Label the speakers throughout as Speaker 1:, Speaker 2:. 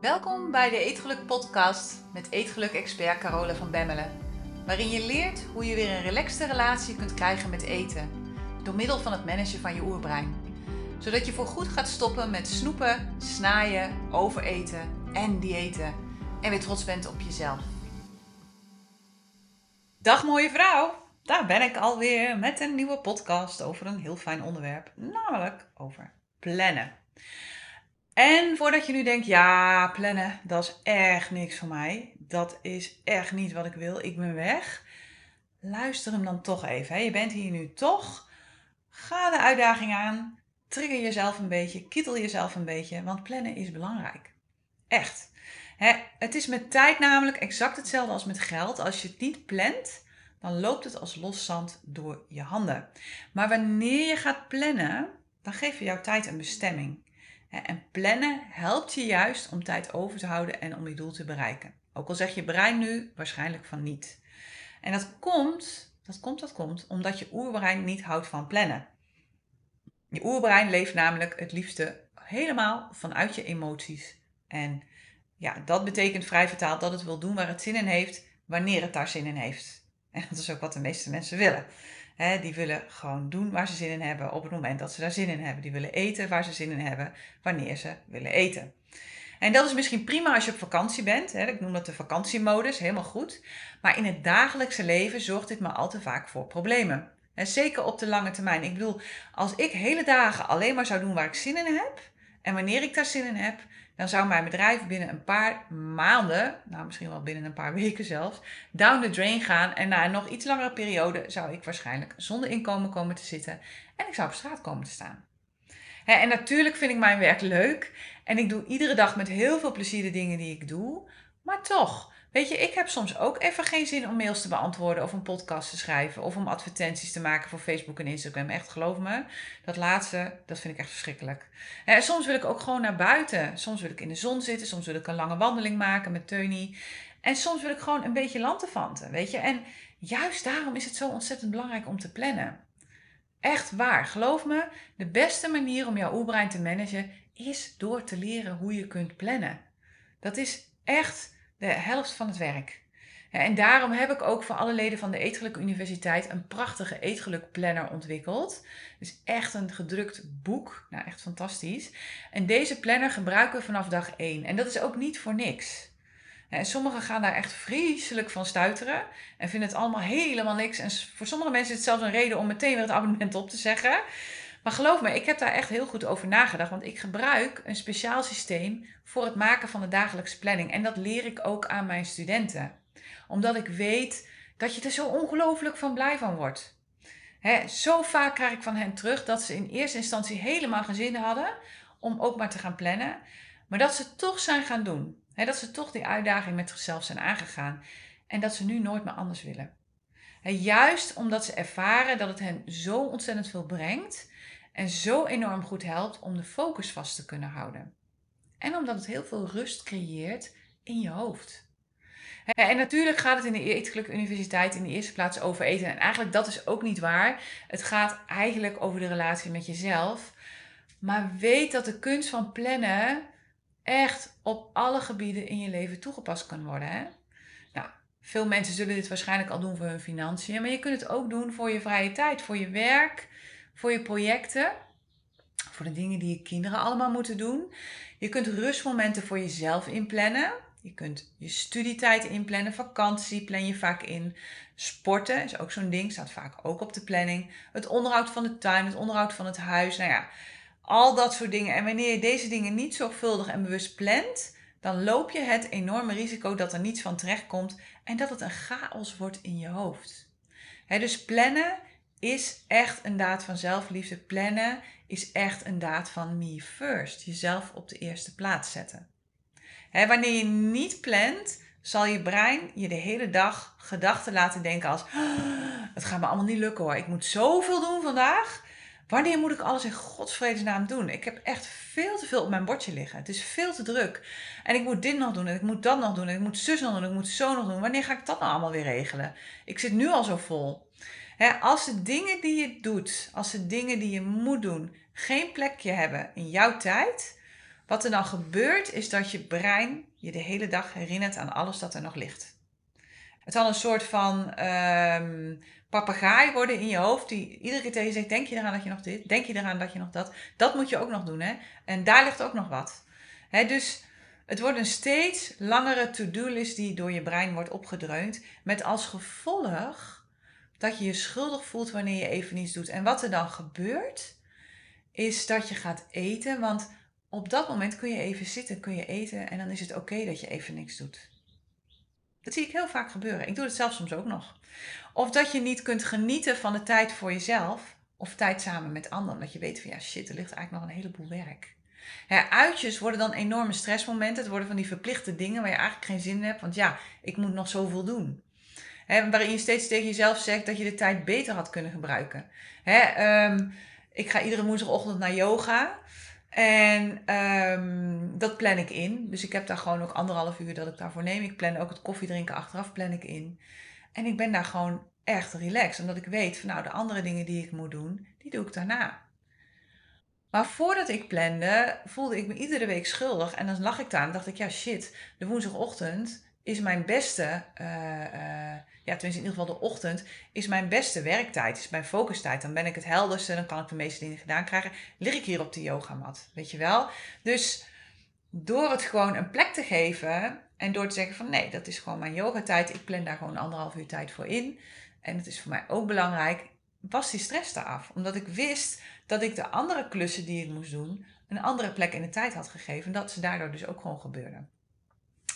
Speaker 1: Welkom bij de Eetgeluk podcast met Eetgeluk-expert Carole van Bemmelen. Waarin je leert hoe je weer een relaxte relatie kunt krijgen met eten. Door middel van het managen van je oerbrein. Zodat je voorgoed gaat stoppen met snoepen, snaaien, overeten en diëten. En weer trots bent op jezelf. Dag mooie vrouw! Daar ben ik alweer met een nieuwe podcast over een heel fijn onderwerp. Namelijk over plannen. En voordat je nu denkt, ja, plannen, dat is echt niks voor mij. Dat is echt niet wat ik wil. Ik ben weg. Luister hem dan toch even. Hè. Je bent hier nu toch. Ga de uitdaging aan. Trigger jezelf een beetje. Kittel jezelf een beetje. Want plannen is belangrijk. Echt. Hè, het is met tijd namelijk exact hetzelfde als met geld. Als je het niet plant, dan loopt het als los zand door je handen. Maar wanneer je gaat plannen, dan geef je jouw tijd een bestemming. En plannen helpt je juist om tijd over te houden en om je doel te bereiken. Ook al zeg je brein nu waarschijnlijk van niet. En dat komt, dat komt, dat komt, omdat je oerbrein niet houdt van plannen. Je oerbrein leeft namelijk het liefste helemaal vanuit je emoties. En ja, dat betekent vrij vertaald dat het wil doen waar het zin in heeft, wanneer het daar zin in heeft. En dat is ook wat de meeste mensen willen die willen gewoon doen waar ze zin in hebben op het moment dat ze daar zin in hebben. Die willen eten waar ze zin in hebben, wanneer ze willen eten. En dat is misschien prima als je op vakantie bent. Ik noem dat de vakantiemodus, helemaal goed. Maar in het dagelijkse leven zorgt dit maar al te vaak voor problemen. En zeker op de lange termijn. Ik bedoel, als ik hele dagen alleen maar zou doen waar ik zin in heb, en wanneer ik daar zin in heb, dan zou mijn bedrijf binnen een paar maanden, nou misschien wel binnen een paar weken zelfs, down the drain gaan. En na een nog iets langere periode zou ik waarschijnlijk zonder inkomen komen te zitten en ik zou op straat komen te staan. En natuurlijk vind ik mijn werk leuk en ik doe iedere dag met heel veel plezier de dingen die ik doe, maar toch. Weet je, ik heb soms ook even geen zin om mails te beantwoorden of een podcast te schrijven of om advertenties te maken voor Facebook en Instagram. Echt, geloof me, dat laatste, dat vind ik echt verschrikkelijk. Soms wil ik ook gewoon naar buiten. Soms wil ik in de zon zitten, soms wil ik een lange wandeling maken met Teunie. En soms wil ik gewoon een beetje lantefanten, weet je. En juist daarom is het zo ontzettend belangrijk om te plannen. Echt waar, geloof me, de beste manier om jouw oerbrein te managen is door te leren hoe je kunt plannen. Dat is echt de helft van het werk. En daarom heb ik ook voor alle leden van de Eetgeluk Universiteit een prachtige Eetgeluk Planner ontwikkeld. Dus echt een gedrukt boek. Nou, echt fantastisch. En deze planner gebruiken we vanaf dag 1. En dat is ook niet voor niks. En sommigen gaan daar echt vreselijk van stuiteren en vinden het allemaal helemaal niks. En voor sommige mensen is het zelfs een reden om meteen weer het abonnement op te zeggen. Maar geloof me, ik heb daar echt heel goed over nagedacht. Want ik gebruik een speciaal systeem voor het maken van de dagelijkse planning. En dat leer ik ook aan mijn studenten. Omdat ik weet dat je er zo ongelooflijk van blij van wordt. zo vaak krijg ik van hen terug dat ze in eerste instantie helemaal geen zin hadden om ook maar te gaan plannen. Maar dat ze toch zijn gaan doen. dat ze toch die uitdaging met zichzelf zijn aangegaan. En dat ze nu nooit meer anders willen. juist omdat ze ervaren dat het hen zo ontzettend veel brengt en zo enorm goed helpt om de focus vast te kunnen houden. En omdat het heel veel rust creëert in je hoofd. En natuurlijk gaat het in de Eetgeluk Universiteit in de eerste plaats over eten. En eigenlijk dat is ook niet waar. Het gaat eigenlijk over de relatie met jezelf. Maar weet dat de kunst van plannen echt op alle gebieden in je leven toegepast kan worden. Hè? Nou, veel mensen zullen dit waarschijnlijk al doen voor hun financiën. Maar je kunt het ook doen voor je vrije tijd, voor je werk, voor je projecten, voor de dingen die je kinderen allemaal moeten doen. Je kunt rustmomenten voor jezelf inplannen. Je kunt je studietijd inplannen, vakantie plan je vaak in. Sporten is ook zo'n ding, staat vaak ook op de planning. Het onderhoud van de tuin, het onderhoud van het huis, nou ja, al dat soort dingen. En wanneer je deze dingen niet zorgvuldig en bewust plant, dan loop je het enorme risico dat er niets van terecht komt en dat het een chaos wordt in je hoofd. dus plannen is echt een daad van zelfliefde. Plannen is echt een daad van me first. Jezelf op de eerste plaats zetten. wanneer je niet plant, zal je brein je de hele dag gedachten laten denken als... Het gaat me allemaal niet lukken hoor. Ik moet zoveel doen vandaag. Wanneer moet ik alles in godsvredesnaam doen? Ik heb echt veel te veel op mijn bordje liggen. Het is veel te druk. En ik moet dit nog doen en ik moet dat nog doen en ik moet zus nog doen en ik moet zo nog doen. Wanneer ga ik dat nou allemaal weer regelen? Ik zit nu al zo vol als de dingen die je doet, als de dingen die je moet doen, geen plekje hebben in jouw tijd, Wat er dan gebeurt is dat je brein je de hele dag herinnert aan alles dat er nog ligt. Het zal een soort van um, papegaai worden in je hoofd die iedere keer tegen je zegt: Denk je eraan dat je nog dit? Denk je eraan dat je nog dat? Dat moet je ook nog doen, hè? En daar ligt ook nog wat. Dus het wordt een steeds langere to-do-list die door je brein wordt opgedreund. Met als gevolg dat je je schuldig voelt wanneer je even niets doet. En wat er dan gebeurt, is dat je gaat eten. Want op dat moment kun je even zitten, kun je eten. En dan is het oké dat je even niks doet. Dat zie ik heel vaak gebeuren. Ik doe het zelf soms ook nog. Of dat je niet kunt genieten van de tijd voor jezelf. Of tijd samen met anderen. Dat je weet van ja shit, er ligt eigenlijk nog een heleboel werk. Ja, uitjes worden dan enorme stressmomenten. Het worden van die verplichte dingen waar je eigenlijk geen zin in hebt. Want ja, ik moet nog zoveel doen. Hè, waarin je steeds tegen jezelf zegt dat je de tijd beter had kunnen gebruiken. Hè, ehm, ik ga iedere woensdagochtend naar yoga. En ehm, dat plan ik in. Dus ik heb daar gewoon ook anderhalf uur dat ik daarvoor neem. Ik plan ook het koffiedrinken achteraf plan ik in. En ik ben daar gewoon echt relaxed. Omdat ik weet van nou de andere dingen die ik moet doen, die doe ik daarna. Maar voordat ik plande, voelde ik me iedere week schuldig. En dan lag ik daar en dacht ik, ja shit, de woensdagochtend is mijn beste, uh, uh, ja tenminste in ieder geval de ochtend, is mijn beste werktijd, is mijn focustijd. Dan ben ik het helderste, dan kan ik de meeste dingen gedaan krijgen. Lig ik hier op de yogamat, weet je wel. Dus door het gewoon een plek te geven en door te zeggen van nee, dat is gewoon mijn yogatijd. Ik plan daar gewoon anderhalf uur tijd voor in. En het is voor mij ook belangrijk, was die stress eraf. Omdat ik wist dat ik de andere klussen die ik moest doen, een andere plek in de tijd had gegeven. Dat ze daardoor dus ook gewoon gebeurden.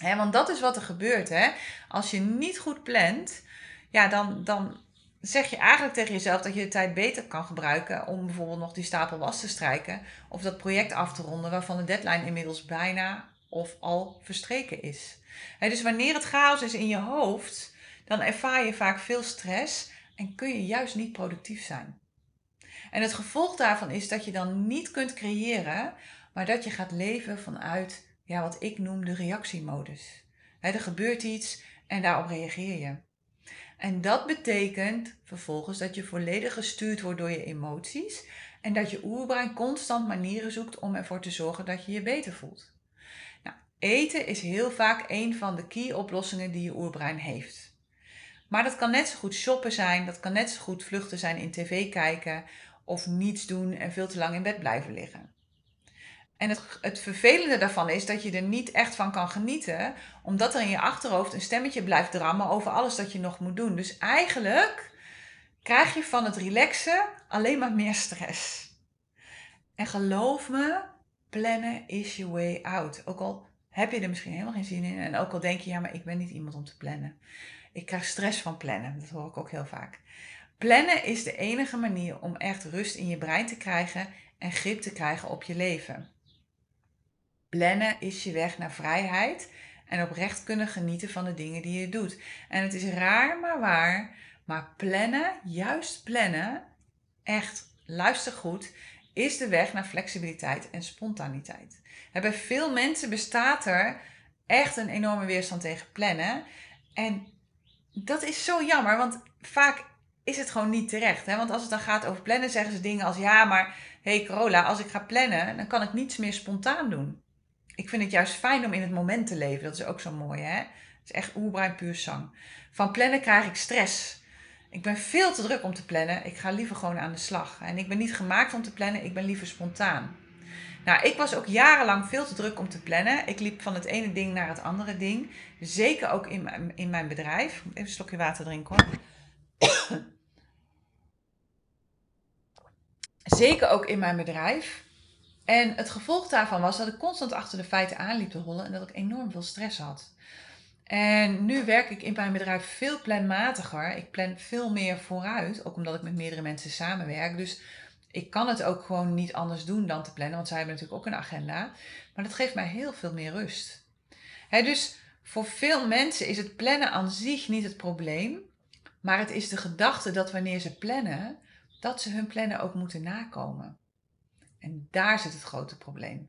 Speaker 1: Want dat is wat er gebeurt. Hè? Als je niet goed plant, ja, dan, dan zeg je eigenlijk tegen jezelf dat je de tijd beter kan gebruiken om bijvoorbeeld nog die stapel was te strijken of dat project af te ronden waarvan de deadline inmiddels bijna of al verstreken is. dus wanneer het chaos is in je hoofd, dan ervaar je vaak veel stress en kun je juist niet productief zijn. En het gevolg daarvan is dat je dan niet kunt creëren, maar dat je gaat leven vanuit ja, wat ik noem de reactiemodus. er gebeurt iets en daarop reageer je. En dat betekent vervolgens dat je volledig gestuurd wordt door je emoties en dat je oerbrein constant manieren zoekt om ervoor te zorgen dat je je beter voelt. Nou, eten is heel vaak een van de key oplossingen die je oerbrein heeft. Maar dat kan net zo goed shoppen zijn, dat kan net zo goed vluchten zijn in tv kijken of niets doen en veel te lang in bed blijven liggen. En het, het vervelende daarvan is dat je er niet echt van kan genieten, omdat er in je achterhoofd een stemmetje blijft drammen over alles dat je nog moet doen. Dus eigenlijk krijg je van het relaxen alleen maar meer stress. En geloof me, plannen is your way out. Ook al heb je er misschien helemaal geen zin in en ook al denk je, ja, maar ik ben niet iemand om te plannen. Ik krijg stress van plannen, dat hoor ik ook heel vaak. Plannen is de enige manier om echt rust in je brein te krijgen en grip te krijgen op je leven. Plannen is je weg naar vrijheid en oprecht kunnen genieten van de dingen die je doet. En het is raar maar waar, maar plannen, juist plannen, echt, luister goed, is de weg naar flexibiliteit en spontaniteit. bij veel mensen bestaat er echt een enorme weerstand tegen plannen. En dat is zo jammer, want vaak is het gewoon niet terecht. Hè? Want als het dan gaat over plannen, zeggen ze dingen als: ja, maar hé hey Corolla, als ik ga plannen, dan kan ik niets meer spontaan doen ik vind het juist fijn om in het moment te leven. Dat is ook zo mooi, hè? Het is echt oerbrein puur zang. Van plannen krijg ik stress. Ik ben veel te druk om te plannen. Ik ga liever gewoon aan de slag. En ik ben niet gemaakt om te plannen. Ik ben liever spontaan. Nou, ik was ook jarenlang veel te druk om te plannen. Ik liep van het ene ding naar het andere ding. Zeker ook in, mijn, in mijn bedrijf. Even een slokje water drinken hoor. Zeker ook in mijn bedrijf. En het gevolg daarvan was dat ik constant achter de feiten aanliep te hollen en dat ik enorm veel stress had. En nu werk ik in mijn bedrijf veel planmatiger. Ik plan veel meer vooruit, ook omdat ik met meerdere mensen samenwerk. Dus ik kan het ook gewoon niet anders doen dan te plannen, want zij hebben natuurlijk ook een agenda. Maar dat geeft mij heel veel meer rust. dus voor veel mensen is het plannen aan zich niet het probleem, maar het is de gedachte dat wanneer ze plannen, dat ze hun plannen ook moeten nakomen. En daar zit het grote probleem.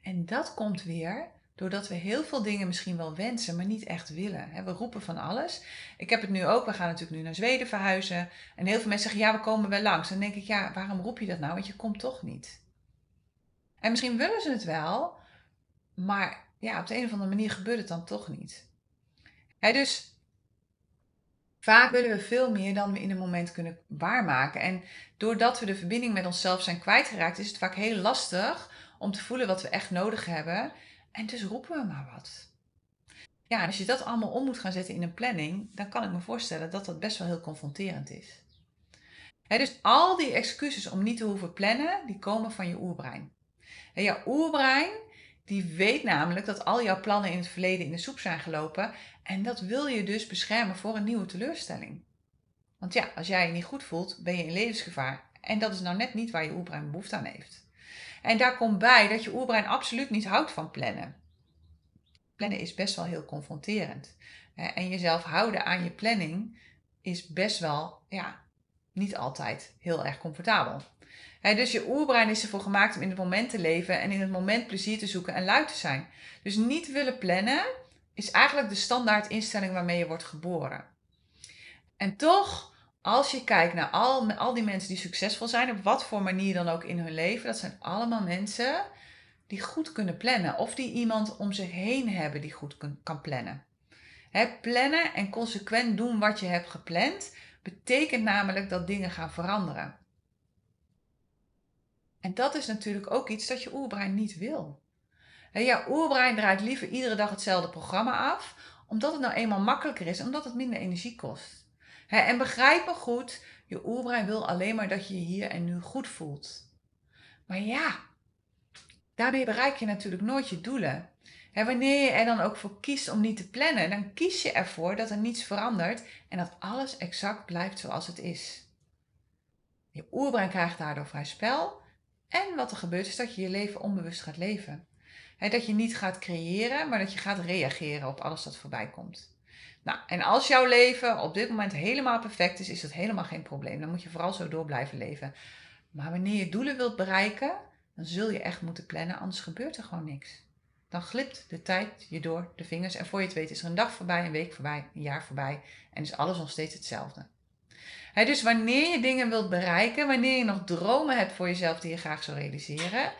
Speaker 1: En dat komt weer doordat we heel veel dingen misschien wel wensen, maar niet echt willen. We roepen van alles. Ik heb het nu ook, we gaan natuurlijk nu naar Zweden verhuizen. En heel veel mensen zeggen, ja, we komen wel langs. Dan denk ik, ja, waarom roep je dat nou? Want je komt toch niet. En misschien willen ze het wel, Maar ja, op de een of andere manier gebeurt het dan toch niet. dus vaak willen we veel meer dan we in een moment kunnen waarmaken. En doordat we de verbinding met onszelf zijn kwijtgeraakt, is het vaak heel lastig om te voelen wat we echt nodig hebben. En dus roepen we maar wat. Ja, als je dat allemaal om moet gaan zetten in een planning, dan kan ik me voorstellen dat dat best wel heel confronterend is. dus al die excuses om niet te hoeven plannen, die komen van je oerbrein. En jouw oerbrein, die weet namelijk dat al jouw plannen in het verleden in de soep zijn gelopen. En dat wil je dus beschermen voor een nieuwe teleurstelling. Want ja, als jij je niet goed voelt, ben je in levensgevaar. En dat is nou net niet waar je oerbrein behoefte aan heeft. En daar komt bij dat je oerbrein absoluut niet houdt van plannen. Plannen is best wel heel confronterend. En jezelf houden aan je planning is best wel, ja, niet altijd heel erg comfortabel. dus je oerbrein is ervoor gemaakt om in het moment te leven en in het moment plezier te zoeken en luid te zijn. Dus niet willen plannen is eigenlijk de standaard instelling waarmee je wordt geboren. En toch als je kijkt naar al, al die mensen die succesvol zijn, op wat voor manier dan ook in hun leven, dat zijn allemaal mensen die goed kunnen plannen. Of die iemand om zich heen hebben die goed kan plannen. plannen en consequent doen wat je hebt gepland, betekent namelijk dat dingen gaan veranderen. En dat is natuurlijk ook iets dat je oerbrein niet wil. Ja, jouw oerbrein draait liever iedere dag hetzelfde programma af, omdat het nou eenmaal makkelijker is, omdat het minder energie kost en begrijp me goed, je oerbrein wil alleen maar dat je je hier en nu goed voelt. Maar ja, daarmee bereik je natuurlijk nooit je doelen. Wanneer je er dan ook voor kiest om niet te plannen, dan kies je ervoor dat er niets verandert en dat alles exact blijft zoals het is. Je oerbrein krijgt daardoor vrij spel. En wat er gebeurt is dat je je leven onbewust gaat leven. dat je niet gaat creëren, maar dat je gaat reageren op alles dat voorbij komt. Nou, en als jouw leven op dit moment helemaal perfect is, is dat helemaal geen probleem. Dan moet je vooral zo door blijven leven. Maar wanneer je doelen wilt bereiken, dan zul je echt moeten plannen, anders gebeurt er gewoon niks. Dan glipt de tijd je door de vingers en voor je het weet is er een dag voorbij, een week voorbij, een jaar voorbij en is alles nog steeds hetzelfde. dus wanneer je dingen wilt bereiken, wanneer je nog dromen hebt voor jezelf die je graag zou realiseren,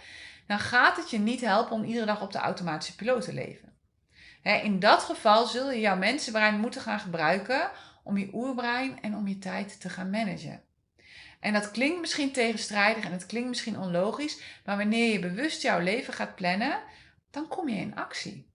Speaker 1: dan gaat het je niet helpen om iedere dag op de automatische piloot te leven. In dat geval zul je jouw mensenbrein moeten gaan gebruiken om je oerbrein en om je tijd te gaan managen. En dat klinkt misschien tegenstrijdig en het klinkt misschien onlogisch, maar wanneer je bewust jouw leven gaat plannen, dan kom je in actie.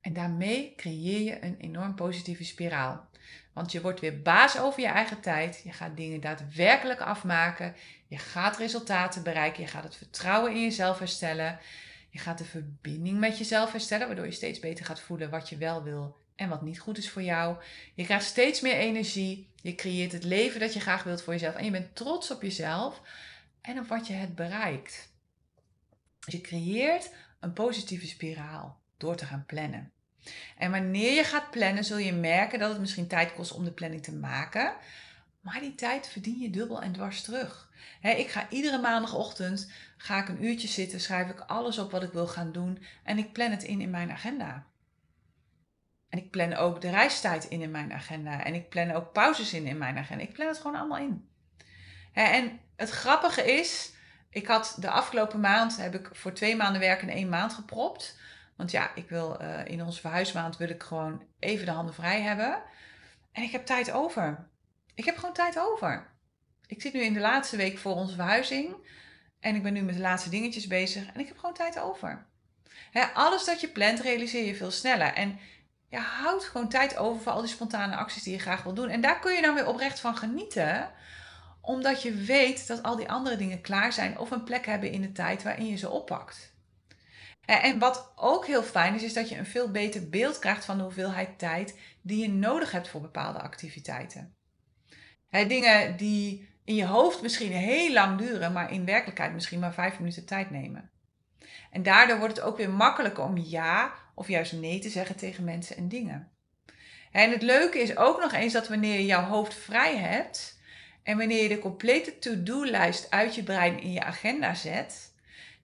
Speaker 1: En daarmee creëer je een enorm positieve spiraal. Want je wordt weer baas over je eigen tijd. Je gaat dingen daadwerkelijk afmaken. Je gaat resultaten bereiken. Je gaat het vertrouwen in jezelf herstellen. Je gaat de verbinding met jezelf herstellen, waardoor je steeds beter gaat voelen wat je wel wil en wat niet goed is voor jou. Je krijgt steeds meer energie. Je creëert het leven dat je graag wilt voor jezelf. En je bent trots op jezelf en op wat je hebt bereikt. je creëert een positieve spiraal door te gaan plannen. En wanneer je gaat plannen, zul je merken dat het misschien tijd kost om de planning te maken. Maar die tijd verdien je dubbel en dwars terug. ik ga iedere maandagochtend ga ik een uurtje zitten, schrijf ik alles op wat ik wil gaan doen en ik plan het in in mijn agenda. En ik plan ook de reistijd in in mijn agenda en ik plan ook pauzes in in mijn agenda. Ik plan het gewoon allemaal in. en het grappige is, ik had de afgelopen maand heb ik voor twee maanden werk in één maand gepropt. Want ja, ik wil uh, in onze verhuismaand wil ik gewoon even de handen vrij hebben. En ik heb tijd over. Ik heb gewoon tijd over. Ik zit nu in de laatste week voor onze verhuizing. En ik ben nu met de laatste dingetjes bezig. En ik heb gewoon tijd over. alles dat je plant, realiseer je veel sneller. En je houdt gewoon tijd over voor al die spontane acties die je graag wil doen. En daar kun je dan weer oprecht van genieten. Omdat je weet dat al die andere dingen klaar zijn of een plek hebben in de tijd waarin je ze oppakt. En wat ook heel fijn is, is dat je een veel beter beeld krijgt van de hoeveelheid tijd die je nodig hebt voor bepaalde activiteiten dingen die in je hoofd misschien heel lang duren, maar in werkelijkheid misschien maar vijf minuten tijd nemen. En daardoor wordt het ook weer makkelijker om ja of juist nee te zeggen tegen mensen en dingen. En het leuke is ook nog eens dat wanneer je jouw hoofd vrij hebt en wanneer je de complete to-do-lijst uit je brein in je agenda zet,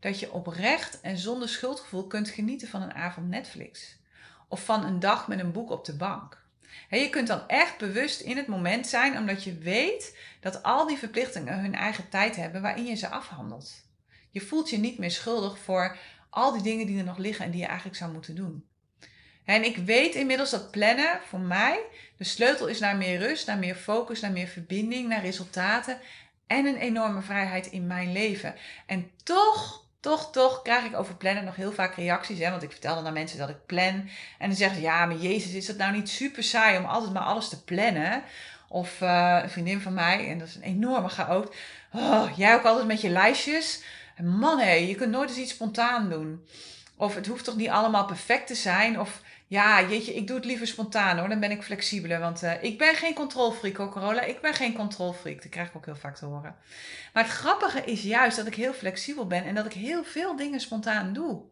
Speaker 1: dat je oprecht en zonder schuldgevoel kunt genieten van een avond Netflix of van een dag met een boek op de bank je kunt dan echt bewust in het moment zijn, omdat je weet dat al die verplichtingen hun eigen tijd hebben waarin je ze afhandelt. Je voelt je niet meer schuldig voor al die dingen die er nog liggen en die je eigenlijk zou moeten doen. En ik weet inmiddels dat plannen voor mij de sleutel is naar meer rust, naar meer focus, naar meer verbinding, naar resultaten en een enorme vrijheid in mijn leven. En toch, toch, toch krijg ik over plannen nog heel vaak reacties. Hè? Want ik vertel dan aan mensen dat ik plan. En dan zeggen ze, ja, maar Jezus, is het nou niet super saai om altijd maar alles te plannen? Of uh, een vriendin van mij, en dat is een enorme chaot. Oh, jij ook altijd met je lijstjes? Man hé, je kunt nooit eens iets spontaan doen. Of het hoeft toch niet allemaal perfect te zijn? Of ja, jeetje, ik doe het liever spontaan hoor. Dan ben ik flexibeler. Want uh, ik ben geen controlfreak hoor, Corolla. Ik ben geen controlfreak. Dat krijg ik ook heel vaak te horen. Maar het grappige is juist dat ik heel flexibel ben en dat ik heel veel dingen spontaan doe.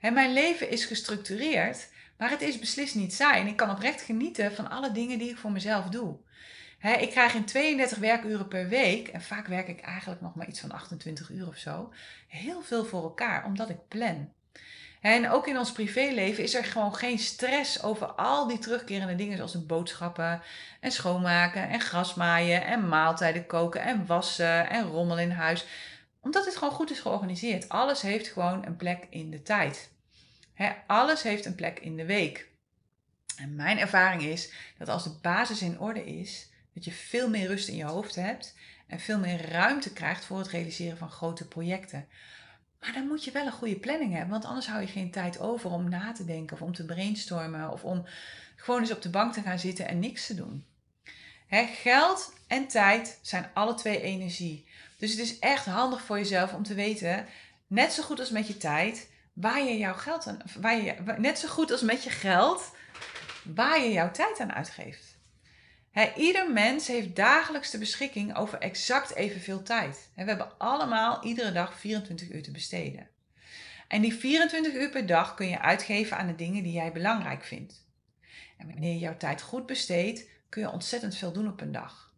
Speaker 1: En mijn leven is gestructureerd, maar het is beslist niet saai. En ik kan oprecht genieten van alle dingen die ik voor mezelf doe. ik krijg in 32 werkuren per week, en vaak werk ik eigenlijk nog maar iets van 28 uur of zo, heel veel voor elkaar, omdat ik plan. En ook in ons privéleven is er gewoon geen stress over al die terugkerende dingen zoals de boodschappen en schoonmaken en grasmaaien en maaltijden koken en wassen en rommel in huis. Omdat het gewoon goed is georganiseerd. Alles heeft gewoon een plek in de tijd. alles heeft een plek in de week. En mijn ervaring is dat als de basis in orde is, dat je veel meer rust in je hoofd hebt en veel meer ruimte krijgt voor het realiseren van grote projecten. Maar dan moet je wel een goede planning hebben, want anders hou je geen tijd over om na te denken of om te brainstormen of om gewoon eens op de bank te gaan zitten en niks te doen. geld en tijd zijn alle twee energie. Dus het is echt handig voor jezelf om te weten, net zo goed als met je tijd, waar je jouw geld aan, waar je, net zo goed als met je geld, waar je jouw tijd aan uitgeeft ieder mens heeft dagelijks de beschikking over exact evenveel tijd. we hebben allemaal iedere dag 24 uur te besteden. En die 24 uur per dag kun je uitgeven aan de dingen die jij belangrijk vindt. En wanneer je jouw tijd goed besteedt, kun je ontzettend veel doen op een dag.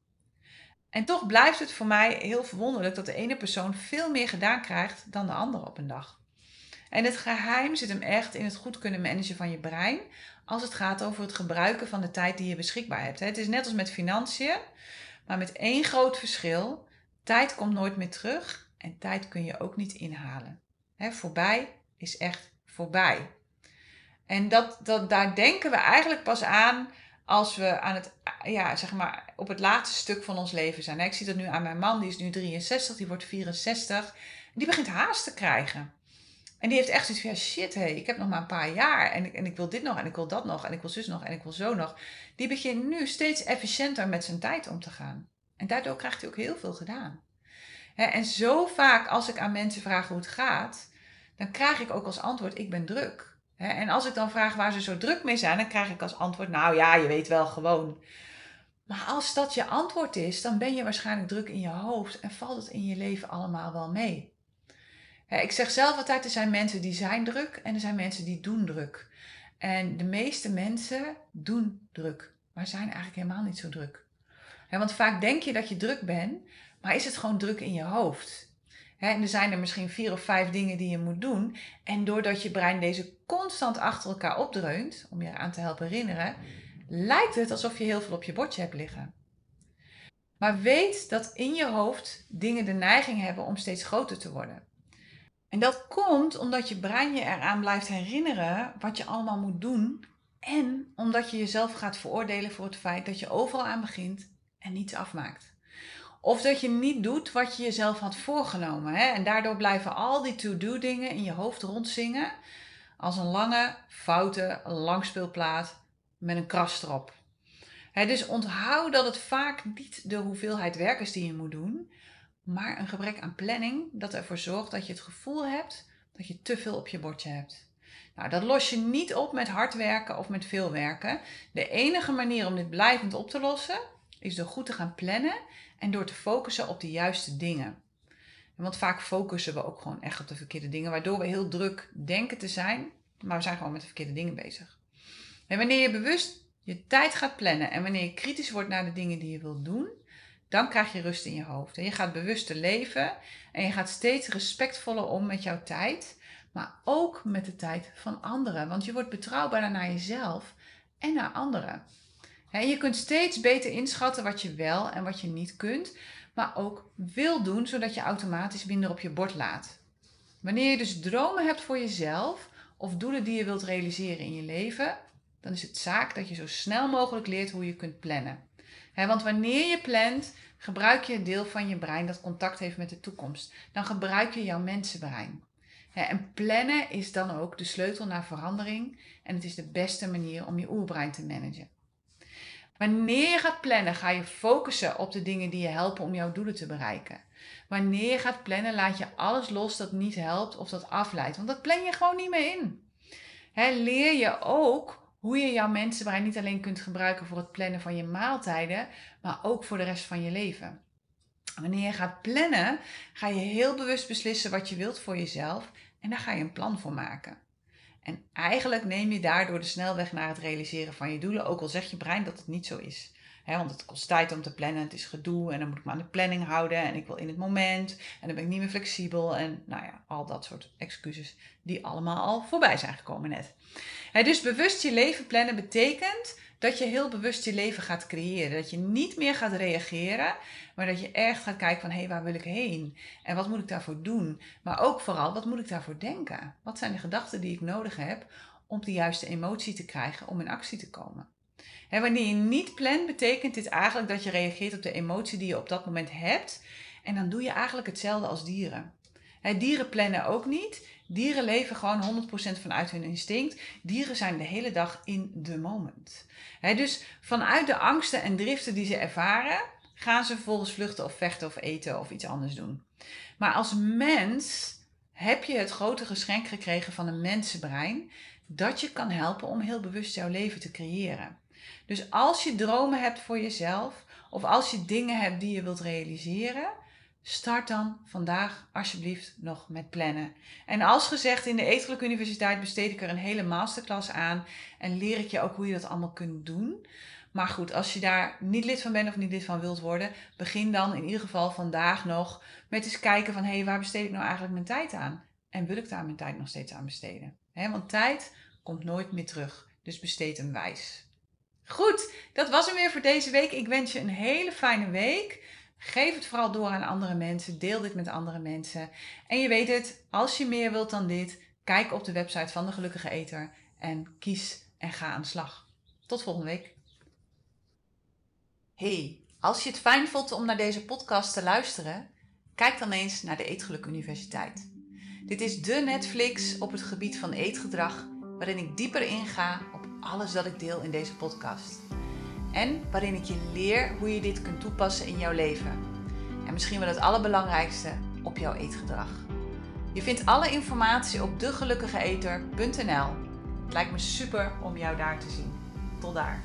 Speaker 1: En toch blijft het voor mij heel verwonderlijk dat de ene persoon veel meer gedaan krijgt dan de andere op een dag. En het geheim zit hem echt in het goed kunnen managen van je brein, als het gaat over het gebruiken van de tijd die je beschikbaar hebt. Het is net als met financiën, maar met één groot verschil. Tijd komt nooit meer terug en tijd kun je ook niet inhalen. voorbij is echt voorbij. En dat, dat, daar denken we eigenlijk pas aan als we aan het, ja, zeg maar, op het laatste stuk van ons leven zijn. Ik zie dat nu aan mijn man, die is nu 63, die wordt 64. Die begint haast te krijgen. En die heeft echt zoiets van, ja, shit, hey, ik heb nog maar een paar jaar en ik, en ik wil dit nog en ik wil dat nog en ik wil zus nog en ik wil zo nog. Die begint nu steeds efficiënter met zijn tijd om te gaan. En daardoor krijgt hij ook heel veel gedaan. en zo vaak als ik aan mensen vraag hoe het gaat, dan krijg ik ook als antwoord, ik ben druk. en als ik dan vraag waar ze zo druk mee zijn, dan krijg ik als antwoord, nou ja, je weet wel gewoon. Maar als dat je antwoord is, dan ben je waarschijnlijk druk in je hoofd en valt het in je leven allemaal wel mee. Ik zeg zelf altijd, er zijn mensen die zijn druk en er zijn mensen die doen druk. En de meeste mensen doen druk, maar zijn eigenlijk helemaal niet zo druk. Want vaak denk je dat je druk bent, maar is het gewoon druk in je hoofd. En er zijn er misschien vier of vijf dingen die je moet doen. En doordat je brein deze constant achter elkaar opdreunt, om je eraan te helpen herinneren, lijkt het alsof je heel veel op je bordje hebt liggen. Maar weet dat in je hoofd dingen de neiging hebben om steeds groter te worden. En dat komt omdat je brein je eraan blijft herinneren wat je allemaal moet doen. En omdat je jezelf gaat veroordelen voor het feit dat je overal aan begint en niets afmaakt. Of dat je niet doet wat je jezelf had voorgenomen. Hè? En daardoor blijven al die to-do dingen in je hoofd rondzingen. Als een lange, foute langspeelplaat met een kras erop. dus onthoud dat het vaak niet de hoeveelheid werk is die je moet doen, maar een gebrek aan planning dat ervoor zorgt dat je het gevoel hebt dat je te veel op je bordje hebt. Nou, dat los je niet op met hard werken of met veel werken. De enige manier om dit blijvend op te lossen is door goed te gaan plannen en door te focussen op de juiste dingen. Want vaak focussen we ook gewoon echt op de verkeerde dingen, waardoor we heel druk denken te zijn, maar we zijn gewoon met de verkeerde dingen bezig. En wanneer je bewust je tijd gaat plannen en wanneer je kritisch wordt naar de dingen die je wilt doen, dan krijg je rust in je hoofd. En je gaat bewuster leven en je gaat steeds respectvoller om met jouw tijd, maar ook met de tijd van anderen. Want je wordt betrouwbaarder naar jezelf en naar anderen. En je kunt steeds beter inschatten wat je wel en wat je niet kunt, maar ook wil doen, zodat je automatisch minder op je bord laat. Wanneer je dus dromen hebt voor jezelf of doelen die je wilt realiseren in je leven, dan is het zaak dat je zo snel mogelijk leert hoe je kunt plannen. Want wanneer je plant, gebruik je een deel van je brein dat contact heeft met de toekomst. Dan gebruik je jouw mensenbrein. en plannen is dan ook de sleutel naar verandering en het is de beste manier om je oerbrein te managen. Wanneer je gaat plannen, ga je focussen op de dingen die je helpen om jouw doelen te bereiken. Wanneer je gaat plannen, laat je alles los dat niet helpt of dat afleidt. Want dat plan je gewoon niet meer in. leer je ook hoe je jouw mensenbrein niet alleen kunt gebruiken voor het plannen van je maaltijden, maar ook voor de rest van je leven. Wanneer je gaat plannen, ga je heel bewust beslissen wat je wilt voor jezelf en daar ga je een plan voor maken. En eigenlijk neem je daardoor de snelweg naar het realiseren van je doelen, ook al zegt je brein dat het niet zo is. Want het kost tijd om te plannen, het is gedoe en dan moet ik me aan de planning houden en ik wil in het moment en dan ben ik niet meer flexibel en nou ja, al dat soort excuses die allemaal al voorbij zijn gekomen net. dus bewust je leven plannen betekent dat je heel bewust je leven gaat creëren. Dat je niet meer gaat reageren, maar dat je echt gaat kijken van hé, hey, waar wil ik heen? En wat moet ik daarvoor doen? Maar ook vooral, wat moet ik daarvoor denken? Wat zijn de gedachten die ik nodig heb om de juiste emotie te krijgen om in actie te komen? Wanneer je niet plant, betekent dit eigenlijk dat je reageert op de emotie die je op dat moment hebt. En dan doe je eigenlijk hetzelfde als dieren. dieren plannen ook niet. Dieren leven gewoon 100% vanuit hun instinct. Dieren zijn de hele dag in the moment. dus vanuit de angsten en driften die ze ervaren, gaan ze vervolgens vluchten of vechten of eten of iets anders doen. Maar als mens heb je het grote geschenk gekregen van een mensenbrein dat je kan helpen om heel bewust jouw leven te creëren. Dus als je dromen hebt voor jezelf of als je dingen hebt die je wilt realiseren, Start dan vandaag alsjeblieft nog met plannen. En als gezegd, in de Eetgeluk Universiteit besteed ik er een hele masterclass aan en leer ik je ook hoe je dat allemaal kunt doen. Maar goed, als je daar niet lid van bent of niet lid van wilt worden, begin dan in ieder geval vandaag nog met eens kijken van hé, hey, waar besteed ik nou eigenlijk mijn tijd aan? En wil ik daar mijn tijd nog steeds aan besteden? want tijd komt nooit meer terug, dus besteed hem wijs. Goed, dat was hem weer voor deze week. Ik wens je een hele fijne week. Geef het vooral door aan andere mensen. Deel dit met andere mensen. En je weet het, als je meer wilt dan dit, kijk op de website van de Gelukkige Eter en kies en ga aan de slag. Tot volgende week. Hey, als je het fijn vond om naar deze podcast te luisteren, kijk dan eens naar de Eetgeluk Universiteit. Dit is de Netflix op het gebied van eetgedrag, waarin ik dieper inga op alles dat ik deel in deze podcast en waarin ik je leer hoe je dit kunt toepassen in jouw leven. En misschien wel het allerbelangrijkste, op jouw eetgedrag. Je vindt alle informatie op degelukkigeeter.nl. Het lijkt me super om jou daar te zien. Tot daar.